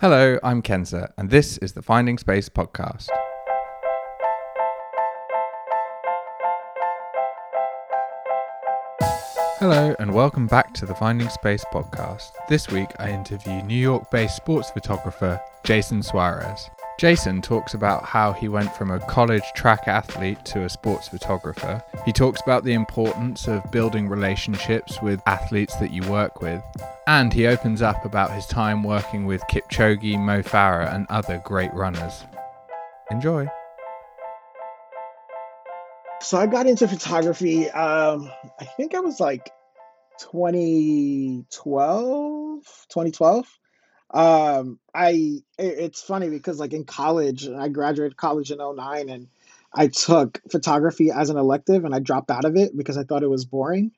Hello, I'm Kenza, and this is the Finding Space podcast. Hello, and welcome back to the Finding Space podcast. This week, I interview New York based sports photographer Jason Suarez. Jason talks about how he went from a college track athlete to a sports photographer. He talks about the importance of building relationships with athletes that you work with. And he opens up about his time working with Kipchoge, Mo Farah, and other great runners. Enjoy. So I got into photography, um, I think I was like 2012, 2012 um i it's funny because like in college i graduated college in 09 and i took photography as an elective and i dropped out of it because i thought it was boring.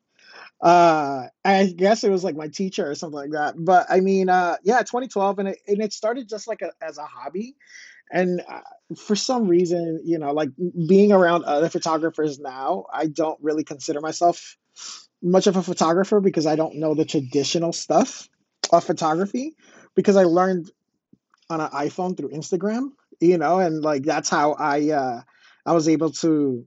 Uh i guess it was like my teacher or something like that but i mean uh yeah 2012 and it, and it started just like a, as a hobby and uh, for some reason you know like being around other photographers now i don't really consider myself much of a photographer because i don't know the traditional stuff of photography because I learned on an iPhone through Instagram, you know, and like that's how I uh I was able to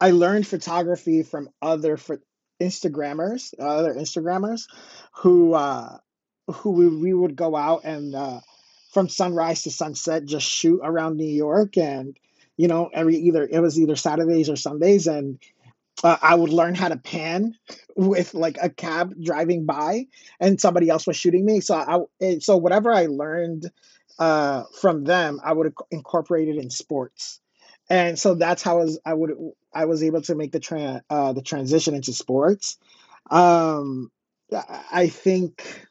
I learned photography from other for Instagrammers, other Instagrammers who uh who we, we would go out and uh from sunrise to sunset just shoot around New York and you know every either it was either Saturdays or Sundays and uh, I would learn how to pan with like a cab driving by and somebody else was shooting me. So I so whatever I learned uh, from them, I would incorporate it in sports, and so that's how I was I would I was able to make the tra- uh, the transition into sports. Um, I think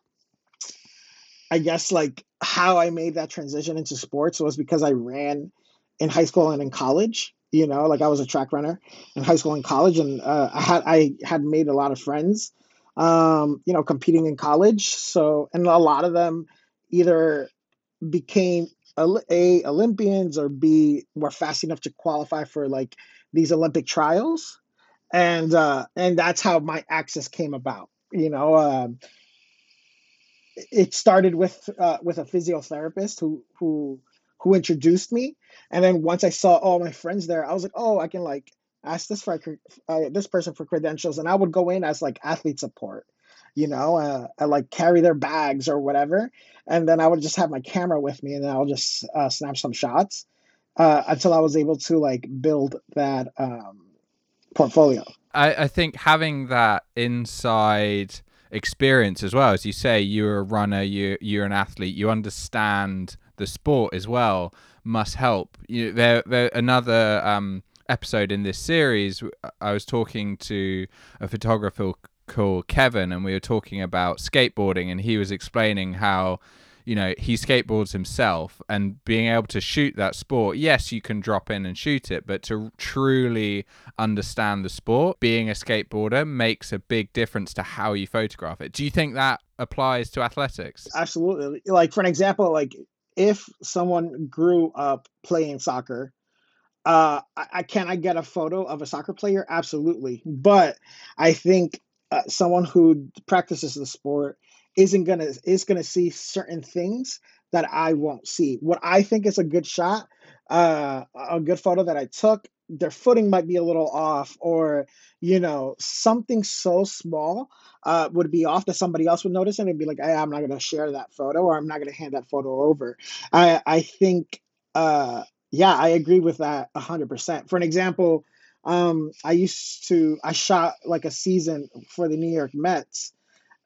I guess like how I made that transition into sports was because I ran in high school and in college you know like i was a track runner in high school and college and uh, i had i had made a lot of friends um, you know competing in college so and a lot of them either became a, olympians or b were fast enough to qualify for like these olympic trials and uh and that's how my access came about you know um it started with uh, with a physiotherapist who who who introduced me. And then once I saw all my friends there, I was like, oh, I can like ask this for uh, this person for credentials, and I would go in as like athlete support, you know, uh, I like carry their bags or whatever, and then I would just have my camera with me, and then I'll just uh, snap some shots uh, until I was able to like build that um, portfolio. I, I think having that inside experience as well as you say you're a runner you you're an athlete you understand the sport as well must help. You there, there another um, episode in this series. I was talking to a photographer called Kevin, and we were talking about skateboarding, and he was explaining how you know he skateboards himself and being able to shoot that sport yes you can drop in and shoot it but to truly understand the sport being a skateboarder makes a big difference to how you photograph it do you think that applies to athletics absolutely like for an example like if someone grew up playing soccer, uh, I, I, can I get a photo of a soccer player? Absolutely, but I think uh, someone who practices the sport isn't gonna is gonna see certain things that I won't see. What I think is a good shot, uh, a good photo that I took, their footing might be a little off, or you know something so small uh, would be off that somebody else would notice and it'd be like, hey, I'm not going to share that photo or I'm not going to hand that photo over. I, I think, uh, yeah, I agree with that 100%. For an example, um, I used to, I shot like a season for the New York Mets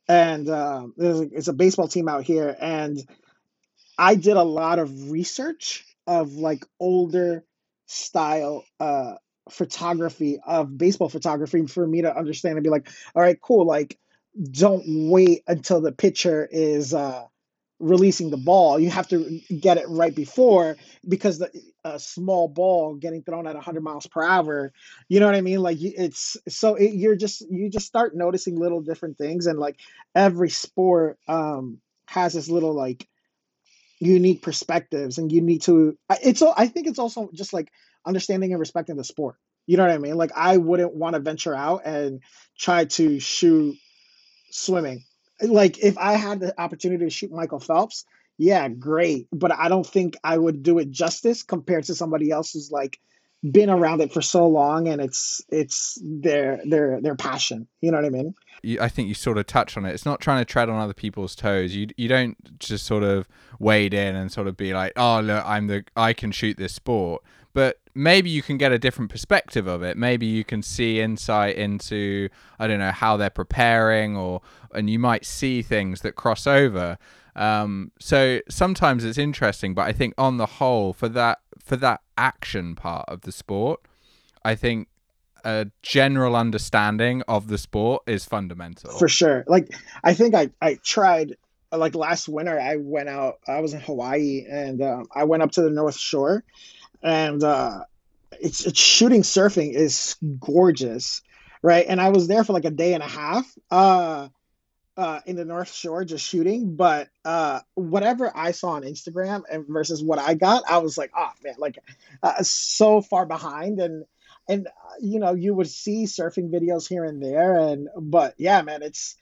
and uh, it's a baseball team out here. And I did a lot of research of like older style uh, photography of baseball photography for me to understand and be like, all right, cool. Like don't wait until the pitcher is uh, releasing the ball. You have to get it right before because the a small ball getting thrown at 100 miles per hour, you know what I mean? Like it's so it, you're just you just start noticing little different things, and like every sport um, has this little like unique perspectives, and you need to. It's all I think it's also just like understanding and respecting the sport. You know what I mean? Like I wouldn't want to venture out and try to shoot swimming. Like if I had the opportunity to shoot Michael Phelps, yeah, great. But I don't think I would do it justice compared to somebody else who's like been around it for so long and it's it's their their their passion. You know what I mean? I think you sort of touch on it. It's not trying to tread on other people's toes. You you don't just sort of wade in and sort of be like, oh look, I'm the I can shoot this sport. But maybe you can get a different perspective of it. Maybe you can see insight into I don't know how they're preparing, or and you might see things that cross over. Um, so sometimes it's interesting, but I think on the whole, for that for that action part of the sport, I think a general understanding of the sport is fundamental. For sure. Like I think I I tried like last winter I went out I was in Hawaii and um, I went up to the North Shore and uh it's, it's shooting surfing is gorgeous right and I was there for like a day and a half uh uh, in the North Shore just shooting, but uh, whatever I saw on Instagram and versus what I got, I was like, oh man, like uh, so far behind, and and uh, you know you would see surfing videos here and there, and but yeah, man, it's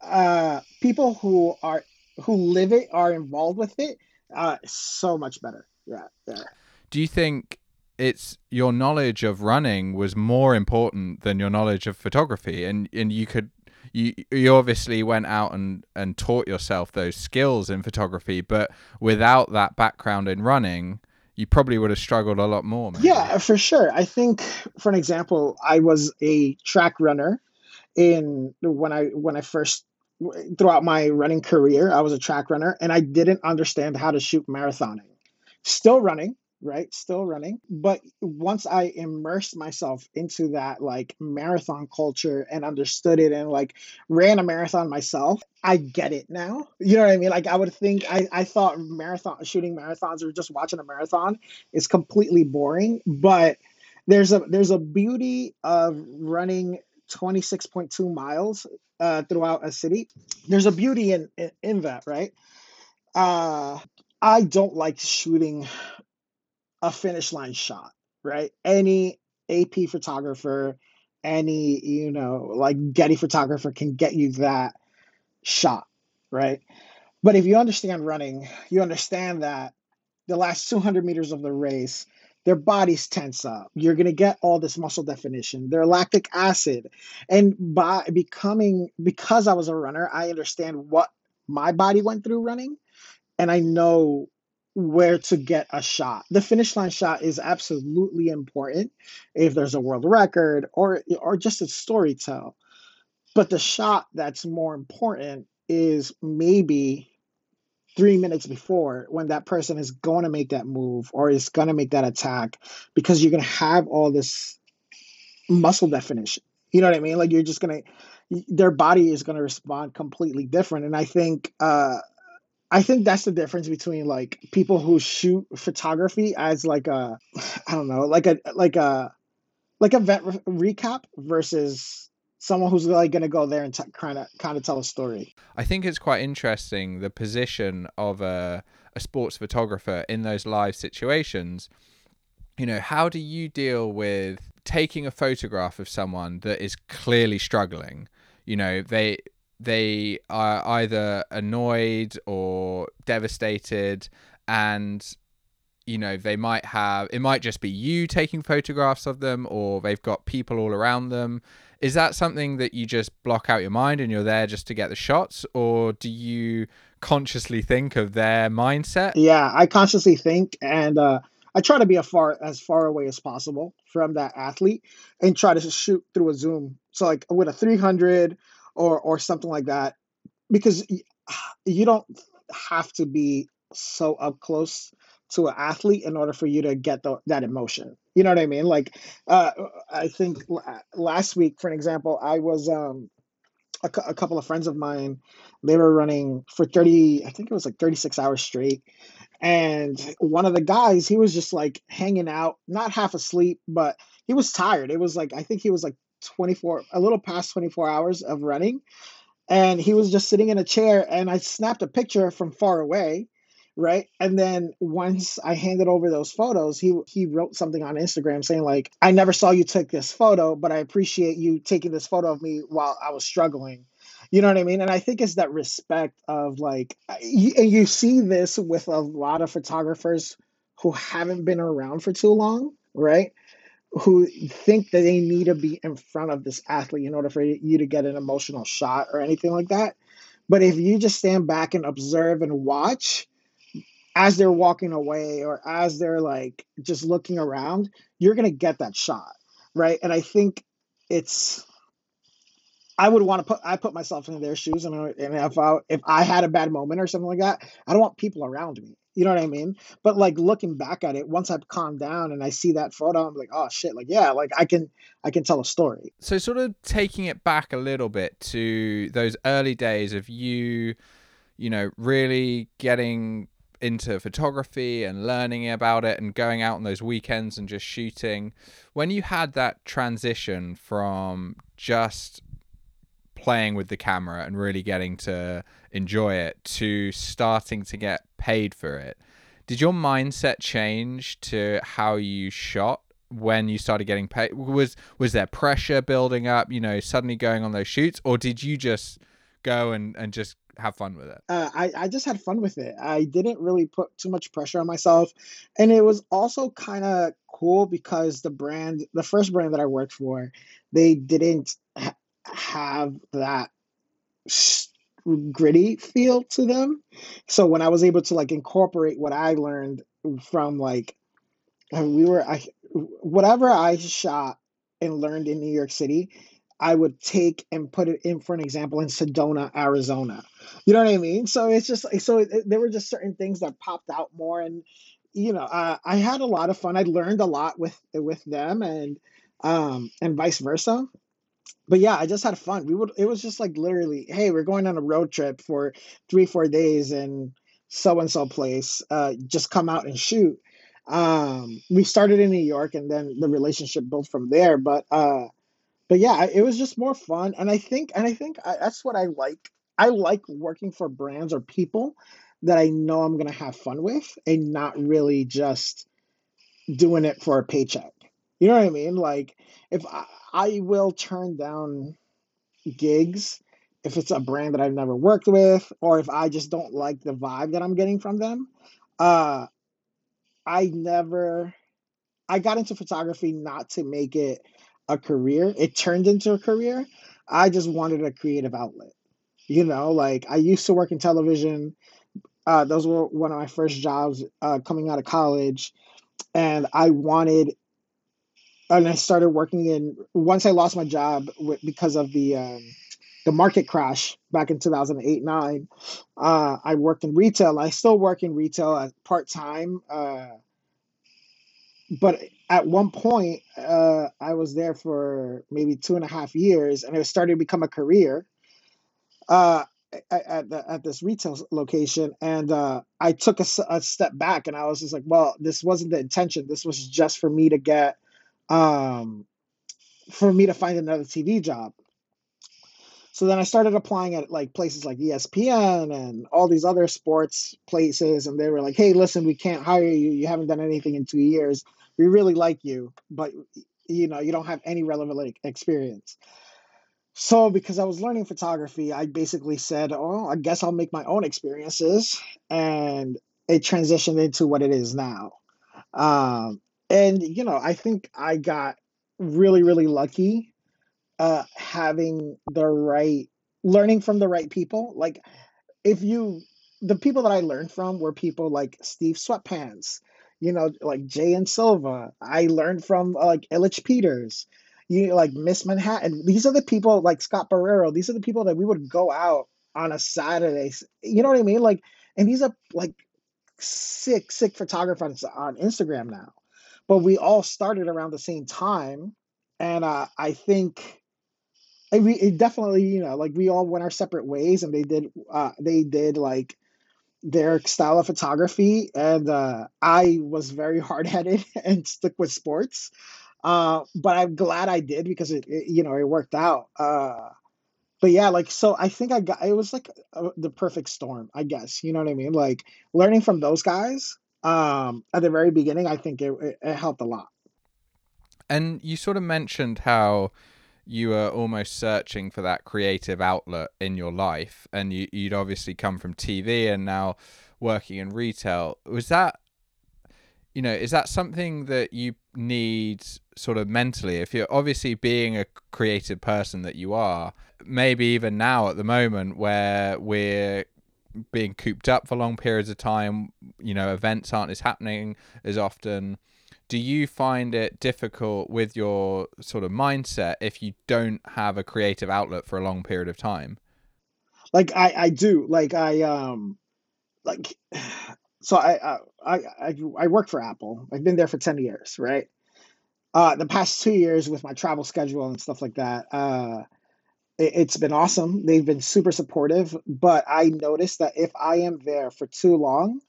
uh, people who are who live it are involved with it, uh, so much better. Yeah, yeah. Do you think it's your knowledge of running was more important than your knowledge of photography, and and you could you you obviously went out and and taught yourself those skills in photography, but without that background in running, you probably would have struggled a lot more. Maybe. Yeah, for sure. I think, for an example, I was a track runner in when I when I first throughout my running career, I was a track runner, and I didn't understand how to shoot marathoning. Still running, right? Still running. But once I immersed myself into that like marathon culture and understood it and like ran a marathon myself, I get it now. You know what I mean? Like I would think I, I thought marathon shooting marathons or just watching a marathon is completely boring, but there's a there's a beauty of running 26.2 miles uh, throughout a city. There's a beauty in, in, in that, right? Uh, I don't like shooting a finish line shot, right? Any AP photographer, any, you know, like Getty photographer can get you that shot, right? But if you understand running, you understand that the last 200 meters of the race, their bodies tense up. You're going to get all this muscle definition, their lactic acid. And by becoming, because I was a runner, I understand what my body went through running. And I know where to get a shot. The finish line shot is absolutely important if there's a world record or or just a story tell. But the shot that's more important is maybe three minutes before when that person is going to make that move or is going to make that attack because you're going to have all this muscle definition. You know what I mean? Like you're just going to, their body is going to respond completely different. And I think uh, I think that's the difference between like people who shoot photography as like a I don't know, like a like a like a vet re- recap versus someone who's like going to go there and t- kind of kind of tell a story. I think it's quite interesting the position of a a sports photographer in those live situations. You know, how do you deal with taking a photograph of someone that is clearly struggling? You know, they they are either annoyed or devastated and you know they might have it might just be you taking photographs of them or they've got people all around them is that something that you just block out your mind and you're there just to get the shots or do you consciously think of their mindset yeah i consciously think and uh I try to be as far as far away as possible from that athlete and try to shoot through a zoom. So like with a 300 or or something like that because you don't have to be so up close to an athlete in order for you to get the, that emotion. You know what i mean? Like uh, i think last week for an example i was um a, a couple of friends of mine they were running for 30 i think it was like 36 hours straight and one of the guys he was just like hanging out not half asleep but he was tired. It was like i think he was like 24 a little past 24 hours of running and he was just sitting in a chair and i snapped a picture from far away right and then once i handed over those photos he he wrote something on instagram saying like i never saw you take this photo but i appreciate you taking this photo of me while i was struggling You know what I mean? And I think it's that respect of like, and you see this with a lot of photographers who haven't been around for too long, right? Who think that they need to be in front of this athlete in order for you to get an emotional shot or anything like that. But if you just stand back and observe and watch as they're walking away or as they're like just looking around, you're going to get that shot, right? And I think it's I would want to put I put myself in their shoes, and, and if I if I had a bad moment or something like that, I don't want people around me. You know what I mean? But like looking back at it, once I've calmed down and I see that photo, I'm like, oh shit, like yeah, like I can I can tell a story. So sort of taking it back a little bit to those early days of you, you know, really getting into photography and learning about it and going out on those weekends and just shooting. When you had that transition from just playing with the camera and really getting to enjoy it to starting to get paid for it. Did your mindset change to how you shot when you started getting paid? Was was there pressure building up, you know, suddenly going on those shoots, or did you just go and, and just have fun with it? Uh, I, I just had fun with it. I didn't really put too much pressure on myself. And it was also kind of cool because the brand, the first brand that I worked for, they didn't ha- have that gritty feel to them. So when I was able to like incorporate what I learned from like we were I whatever I shot and learned in New York City, I would take and put it in for an example in Sedona, Arizona. You know what I mean? So it's just so it, there were just certain things that popped out more, and you know, uh, I had a lot of fun. I learned a lot with with them, and um, and vice versa but yeah, I just had fun. We would it was just like literally, hey, we're going on a road trip for three, four days in so and so place. Uh, just come out and shoot. Um, we started in New York, and then the relationship built from there. But uh, but yeah, it was just more fun, and I think and I think I, that's what I like. I like working for brands or people that I know I'm gonna have fun with, and not really just doing it for a paycheck. You know what I mean? Like if I, I will turn down gigs if it's a brand that I've never worked with or if I just don't like the vibe that I'm getting from them. Uh, I never, I got into photography not to make it a career. It turned into a career. I just wanted a creative outlet. You know, like I used to work in television. Uh, those were one of my first jobs uh, coming out of college. And I wanted and I started working in once I lost my job because of the um, the market crash back in 2008 9 uh, I worked in retail. I still work in retail part time uh, but at one point uh, I was there for maybe two and a half years and it started to become a career uh, at, the, at this retail location and uh, I took a, a step back and I was just like well this wasn't the intention. This was just for me to get um, for me to find another TV job. So then I started applying at like places like ESPN and all these other sports places, and they were like, "Hey, listen, we can't hire you. You haven't done anything in two years. We really like you, but you know you don't have any relevant experience." So because I was learning photography, I basically said, "Oh, I guess I'll make my own experiences," and it transitioned into what it is now. Um, and you know, I think I got really, really lucky uh having the right learning from the right people. Like if you the people that I learned from were people like Steve Sweatpants, you know, like Jay and Silva. I learned from uh, like Illich Peters, you like Miss Manhattan. These are the people like Scott Barrero. These are the people that we would go out on a Saturday. You know what I mean? Like, and these are like sick, sick photographers on Instagram now but we all started around the same time, and uh, I think it, it definitely you know like we all went our separate ways, and they did uh, they did like their style of photography, and uh, I was very hard headed and stuck with sports. Uh, but I'm glad I did because it, it you know it worked out. Uh, but yeah, like so, I think I got it was like uh, the perfect storm, I guess. You know what I mean? Like learning from those guys um, at the very beginning, I think it, it, it helped a lot. And you sort of mentioned how you were almost searching for that creative outlet in your life, and you, you'd obviously come from TV and now working in retail. Was that, you know, is that something that you need sort of mentally? If you're obviously being a creative person that you are, maybe even now at the moment where we're being cooped up for long periods of time, you know, events aren't as happening as often. Do you find it difficult with your sort of mindset if you don't have a creative outlet for a long period of time? Like i i do. Like i um like so i i i i work for apple. I've been there for 10 years right? Uh the past two years with my travel schedule and stuff like that uh it's been awesome they've been super supportive but i noticed that if i am there for too long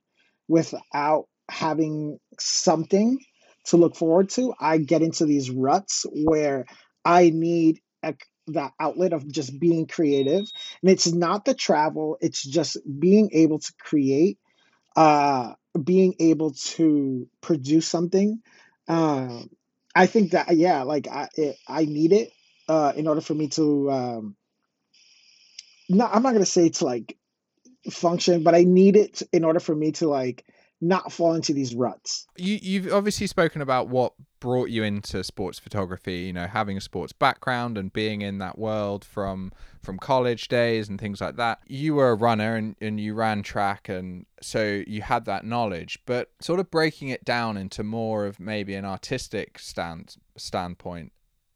without having something to look forward to, I get into these ruts where I need a, that outlet of just being creative. And it's not the travel, it's just being able to create, uh, being able to produce something. Um, I think that, yeah, like I, it, I need it uh, in order for me to, um, no, I'm not to say to like function, but I need it in order for me to like not fall into these ruts. You you've obviously spoken about what brought you into sports photography, you know, having a sports background and being in that world from from college days and things like that. You were a runner and, and you ran track and so you had that knowledge, but sort of breaking it down into more of maybe an artistic stand standpoint.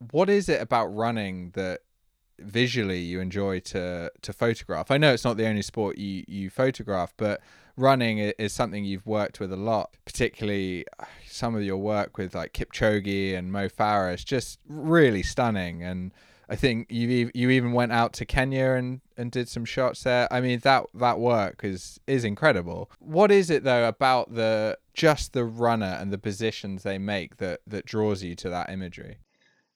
What is it about running that visually you enjoy to to photograph? I know it's not the only sport you you photograph, but running is something you've worked with a lot, particularly uh, some of your work with like Kipchoge and Mo Farah is just really stunning. And I think you you even went out to Kenya and, and did some shots there. I mean that that work is is incredible. What is it though about the just the runner and the positions they make that that draws you to that imagery?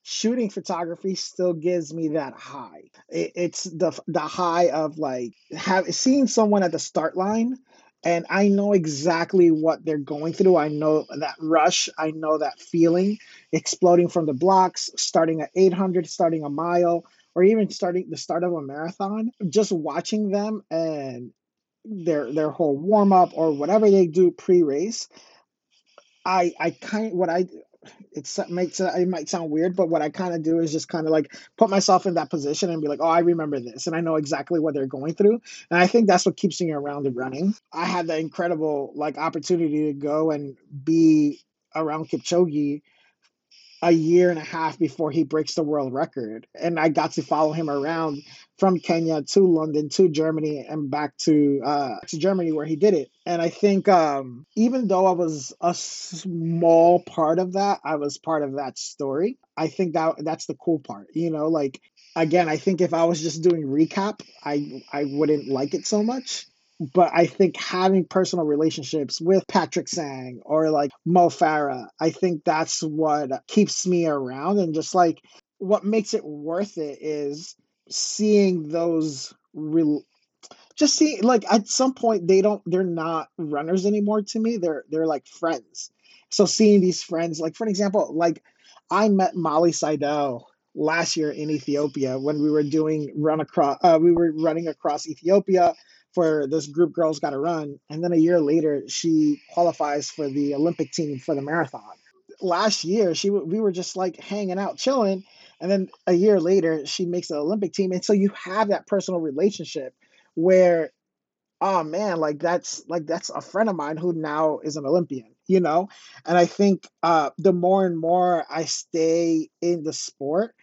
Shooting photography still gives me that high. It, it's the the high of like have seeing someone at the start line and I know exactly what they're going through. I know that rush, I know that feeling exploding from the blocks, starting at 800, starting a mile, or even starting the start of a marathon. Just watching them and their their whole warm up or whatever they do pre race. I I kind what I it's it makes it might sound weird, but what I kind of do is just kind of like put myself in that position and be like, oh, I remember this, and I know exactly what they're going through, and I think that's what keeps me around and running. I had the incredible like opportunity to go and be around Kipchoge a year and a half before he breaks the world record. And I got to follow him around from Kenya to London to Germany and back to uh, to Germany where he did it. And I think um, even though I was a small part of that, I was part of that story. I think that that's the cool part. You know, like again, I think if I was just doing recap, I I wouldn't like it so much but I think having personal relationships with Patrick Sang or like Mo Farah, I think that's what keeps me around. And just like what makes it worth it is seeing those real just see like at some point they don't they're not runners anymore to me. They're they're like friends. So seeing these friends like for example like i met molly seidl last year in ethiopia when we were doing run across uh, we were running across ethiopia for this group girls gotta run and then a year later she qualifies for the olympic team for the marathon. Last year she we were just like hanging out chilling and then a year later she makes the olympic team and so you have that personal relationship where oh man like that's like that's a friend of mine who now is an olympian you know? And i think uh the more and more i stay in the sport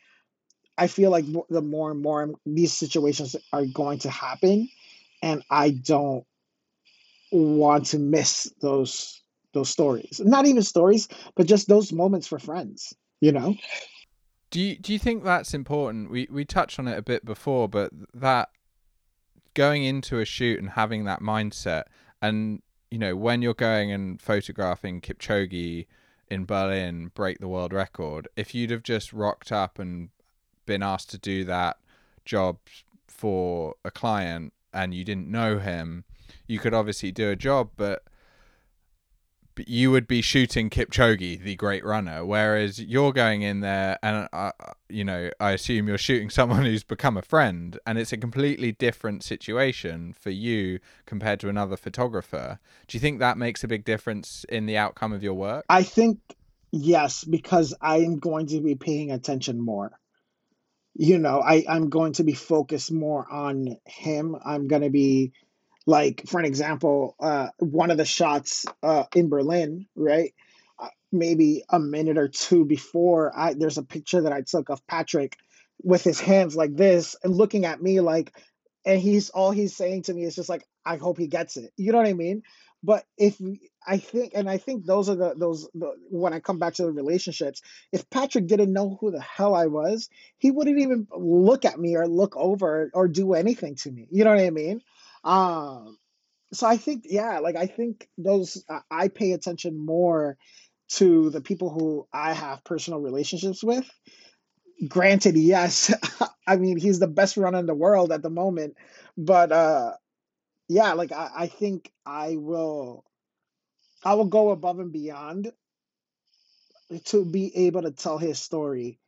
i feel like the more and more these situations are going to happen and I don't want to miss those those stories. Not even stories, but just those moments for friends, you know? Do you do you think that's important? We we touched on it a bit before, but that going into a shoot and having that mindset and you know, when you're going and photographing Kipchoge in Berlin break the world record, if you'd have just rocked up and been asked to do that job for a client and you didn't know him, you could obviously do a job, but but you would be shooting Kipchoge, the great runner, whereas you're going in there and uh, you know I assume you're shooting someone who's become a friend, and it's a completely different situation for you compared to another photographer. Do you think that makes a big difference in the outcome of your work? I think yes, because I am going to be paying attention more. You know, I I'm going to be focused more on him. I'm going to be like, for an example, uh, one of the shots uh, in Berlin, right? Uh, maybe a minute or two before, I there's a picture that I took of Patrick with his hands like this and looking at me like, and he's all he's saying to me is just like, I hope he gets it. You know what I mean? But if I think, and I think those are the those the, when I come back to the relationships. If Patrick didn't know who the hell I was, he wouldn't even look at me or look over or do anything to me. You know what I mean? Um, so I think, yeah, like I think those I I pay attention more to the people who I have personal relationships with. Granted, yes, I mean he's the best runner in the world at the moment, but uh, yeah, like I, I think I will I will go above and beyond to be able to tell his story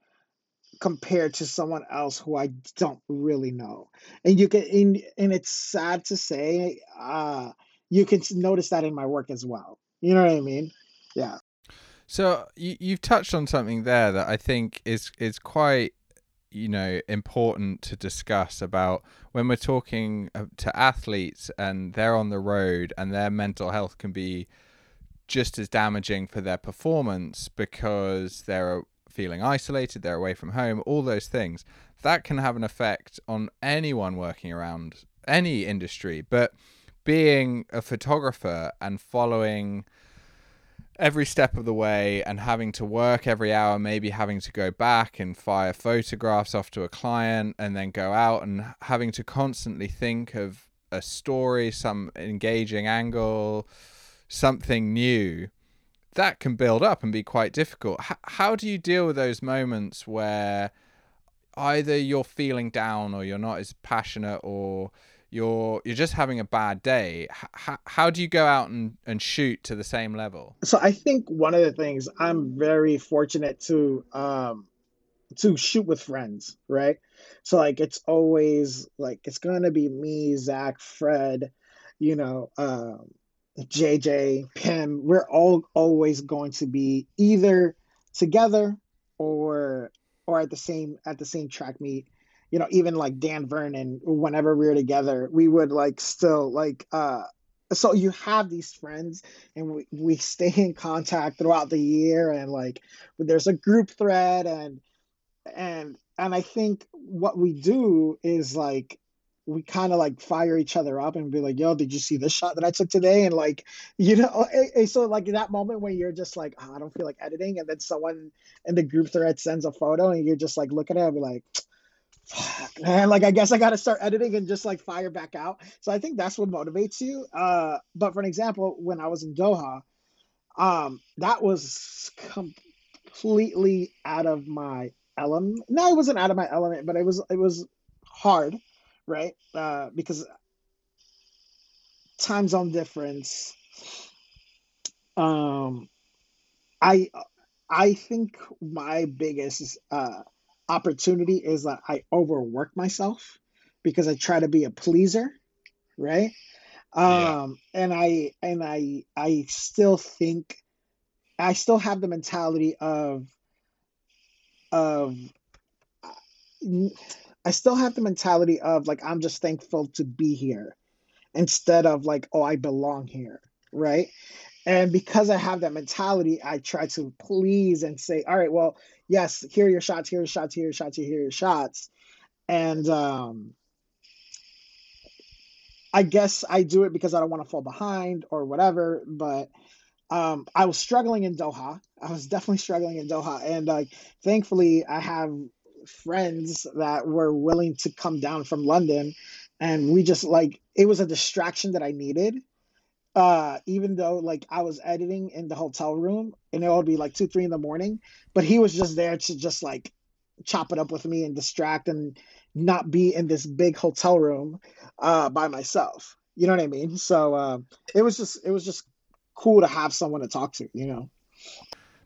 compared to someone else who I don't really know. And you can and, and it's sad to say, uh you can notice that in my work as well. You know what I mean? Yeah. So you you've touched on something there that I think is is quite you know important to discuss about when we're talking uh, to athletes and they're on the road and their mental health can be just as damaging for their performance because they're feeling isolated, they're away from home, all those things. That can have an effect on anyone working around any industry. But being a photographer and following every step of the way and having to work every hour, maybe having to go back and fire photographs off to a client and then go out and having to constantly think of a story, some engaging angle, something new that can build up and be quite difficult. H- how do you deal with those moments where either you're feeling down or you're not as passionate or you're you're just having a bad day. H- how do you go out and, and shoot to the same level? So i think one of the things i'm very fortunate to um to shoot with friends right? So like it's always like it's gonna be me zach fred you know um JJ, Pim, we're all always going to be either together or or at the same at the same track meet. You know, even like Dan Vernon, whenever we were together, we would like still like uh so you have these friends and we, we stay in contact throughout the year and like there's a group thread and and and I think what we do is like we kind of like fire each other up and be like, "Yo, did you see this shot that I took today?" And like, you know, so like that moment when you're just like, oh, "I don't feel like editing," and then someone in the group thread sends a photo, and you're just like looking at it, and be like, "Fuck, man!" Like, I guess I got to start editing and just like fire back out. So I think that's what motivates you. Uh, but for an example, when I was in Doha, um, that was completely out of my element. No, it wasn't out of my element, but it was it was hard right? Uh, because time zone difference. Um, I I think my biggest uh, opportunity is that I overwork myself because I try to be a pleaser, right? Yeah. Um, and I and I I still think I still have the mentality of of I still have the mentality of like I'm just thankful to be here instead of like oh I belong here, right? And because I have that mentality, I try to please and say, all right, well, yes, here are your shots, here are your shots, here are your shots, here are your shots. And um I guess I do it because I don't want to fall behind or whatever, but um, I was struggling in Doha. I was definitely struggling in Doha, and like, thankfully, I have friends that were willing to come down from London and we just like it was a distraction that I needed. Uh, even though like I was editing in the hotel room and it would be like two, three in the morning, but he was just there to just like chop it up with me and distract and not be in this big hotel room uh by myself. You know what I mean? So uh, it was just it was just cool to have someone to talk to, you know.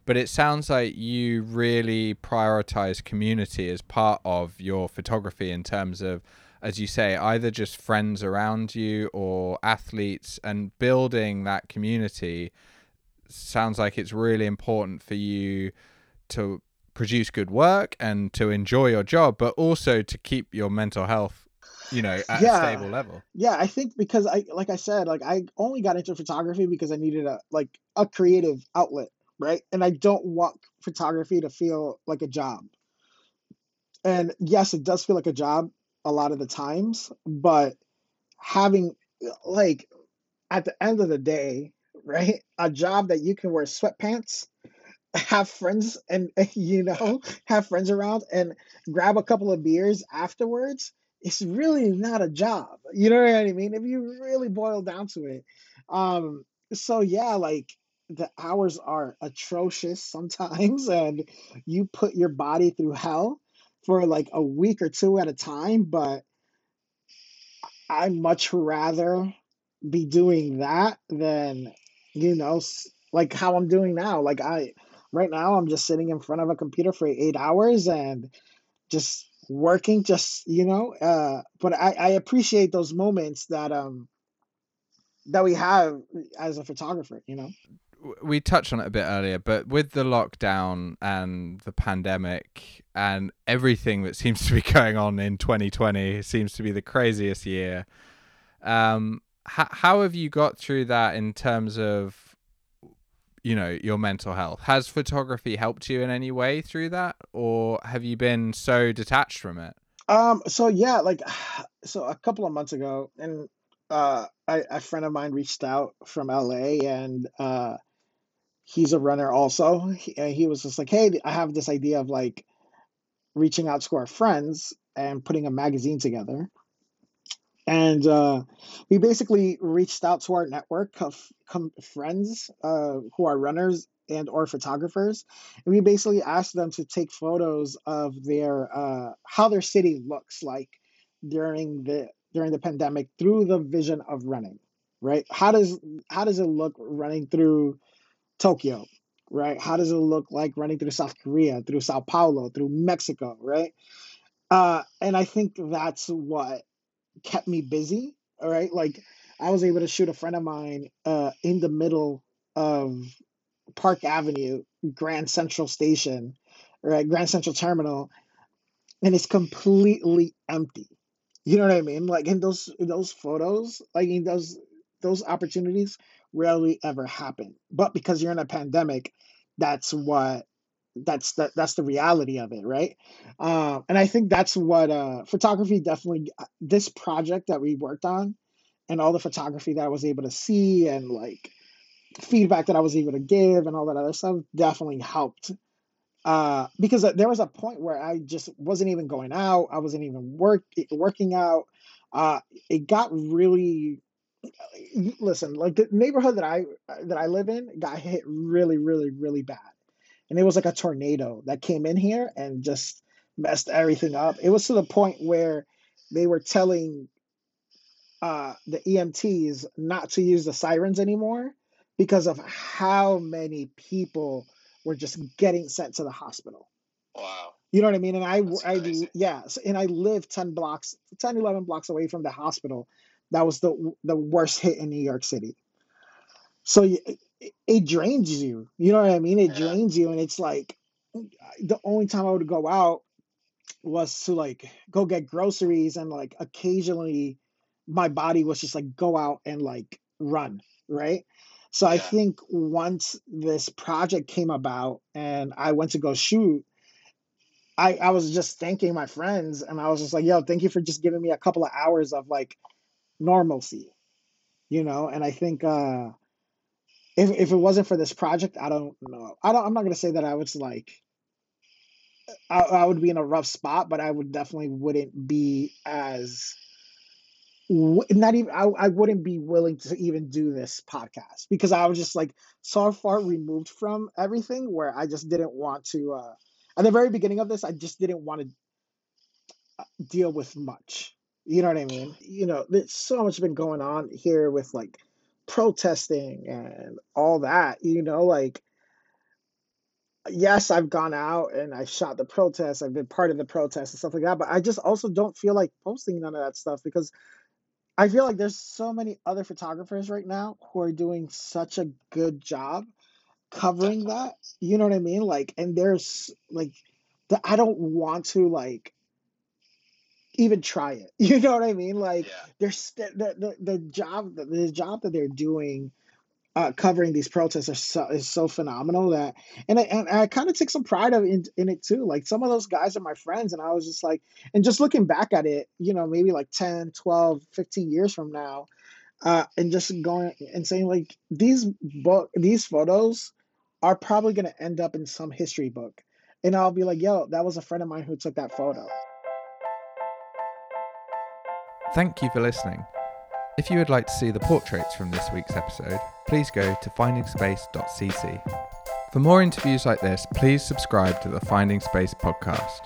But it sounds like you really prioritize community as part of your photography in terms of as you say, either just friends around you or athletes and building that community sounds like it's really important for you to produce good work and to enjoy your job, but also to keep your mental health, you know, at yeah. a stable level. Yeah, I think because I like I said, like I only got into photography because I needed a like a creative outlet, right? And I don't want photography to feel like a job. And yes, it does feel like a job a lot of the times, but having like at the end of the day, right? A job that you can wear sweatpants, have friends and you know, have friends around and grab a couple of beers afterwards, it's really not a job. You know what I mean? If you really boil down to it. Um so yeah, like the hours are atrocious sometimes and you put your body through hell for like a week or two at a time, but I much rather be doing that than, you know, like how I'm doing now. Like I, right now, I'm just sitting in front of a computer for eight hours and just working, just, you know, uh, but I, I appreciate those moments that, um, that we have as a photographer, you know? We touched on it a bit earlier, but with the lockdown and the pandemic and everything that seems to be going on in 2020 seems to be the craziest year. Um, how how have you got through that in terms of you know your mental health? Has photography helped you in any way through that, or have you been so detached from it? Um. So yeah, like, so a couple of months ago, and uh, I, a friend of mine reached out from LA, and uh, he's a runner also. He, he was just like, hey, I have this idea of like reaching out to our friends and putting a magazine together. And uh, we basically reached out to our network of com- friends uh, who are runners and or photographers, and we basically asked them to take photos of their uh, how their city looks like during the during the pandemic through the vision of running. Right? How does how does it look running through Tokyo, right? How does it look like running through South Korea, through Sao Paulo, through Mexico, right? Uh, and I think that's what kept me busy. All right, like I was able to shoot a friend of mine uh, in the middle of Park Avenue, Grand Central Station, right, Grand Central Terminal, and it's completely empty. You know what I mean? Like in those those photos, like in those those opportunities, rarely ever happen. But because you're in a pandemic, that's what that's the, that's the reality of it, right? Um, and I think that's what uh, photography definitely. Uh, this project that we worked on, and all the photography that I was able to see, and like feedback that I was able to give, and all that other stuff, definitely helped. Uh, because there was a point where I just wasn't even going out. I wasn't even work working out. Uh, it got really listen, like the neighborhood that I that I live in got hit really, really, really bad, and it was like a tornado that came in here and just messed everything up. It was to the point where they were telling uh, the EMTs not to use the sirens anymore because of how many people were just getting sent to the hospital. Wow. You know what I mean? And I, I, yeah, and I live 10 blocks, 10, 11 blocks away from the hospital that was the the worst hit in New York City. So it, it drains you. You know what I mean? It drains you, and it's like the only time I would go out was to like go get groceries, and like occasionally my body was just like go out and like run, right? So I think once this project came about and I went to go shoot, I, I was just thanking my friends and I was just like, yo, thank you for just giving me a couple of hours of like normalcy, you know. And I think uh, if if it wasn't for this project, I don't know. I don't. I'm not gonna say that I was like. I, I would be in a rough spot, but I would definitely wouldn't be as not even I, I wouldn't be willing to even do this podcast because I was just like so far removed from everything where I just didn't want to uh at the very beginning of this I just didn't want to uh, deal with much you know what I mean? You know, there's so much been going on here with like protesting and all that, you know, like yes, I've gone out and I've shot the protests, I've been part of the protests and stuff like that, but I just also don't feel like posting none of that stuff because I feel like there's so many other photographers right now who are doing such a good job covering that. You know what I mean? Like, and there's like, the, I don't want to like even try it. You know what I mean? Like, Yeah. there's the the, the, job the, the job that they're doing uh, covering these protests are so, is so phenomenal that and I, and I kind of take some pride of in, in it too like some of those guys are my friends and I was just like and just looking back at it you know maybe like 10 12 15 years from now uh, and just going and saying like these book these photos are probably going to end up in some history book and I'll be like yo that was a friend of mine who took that photo Thank you for listening. If you would like to see the portraits from this week's episode, please go to findingspace.cc. For more interviews like this, please subscribe to the Finding Space podcast.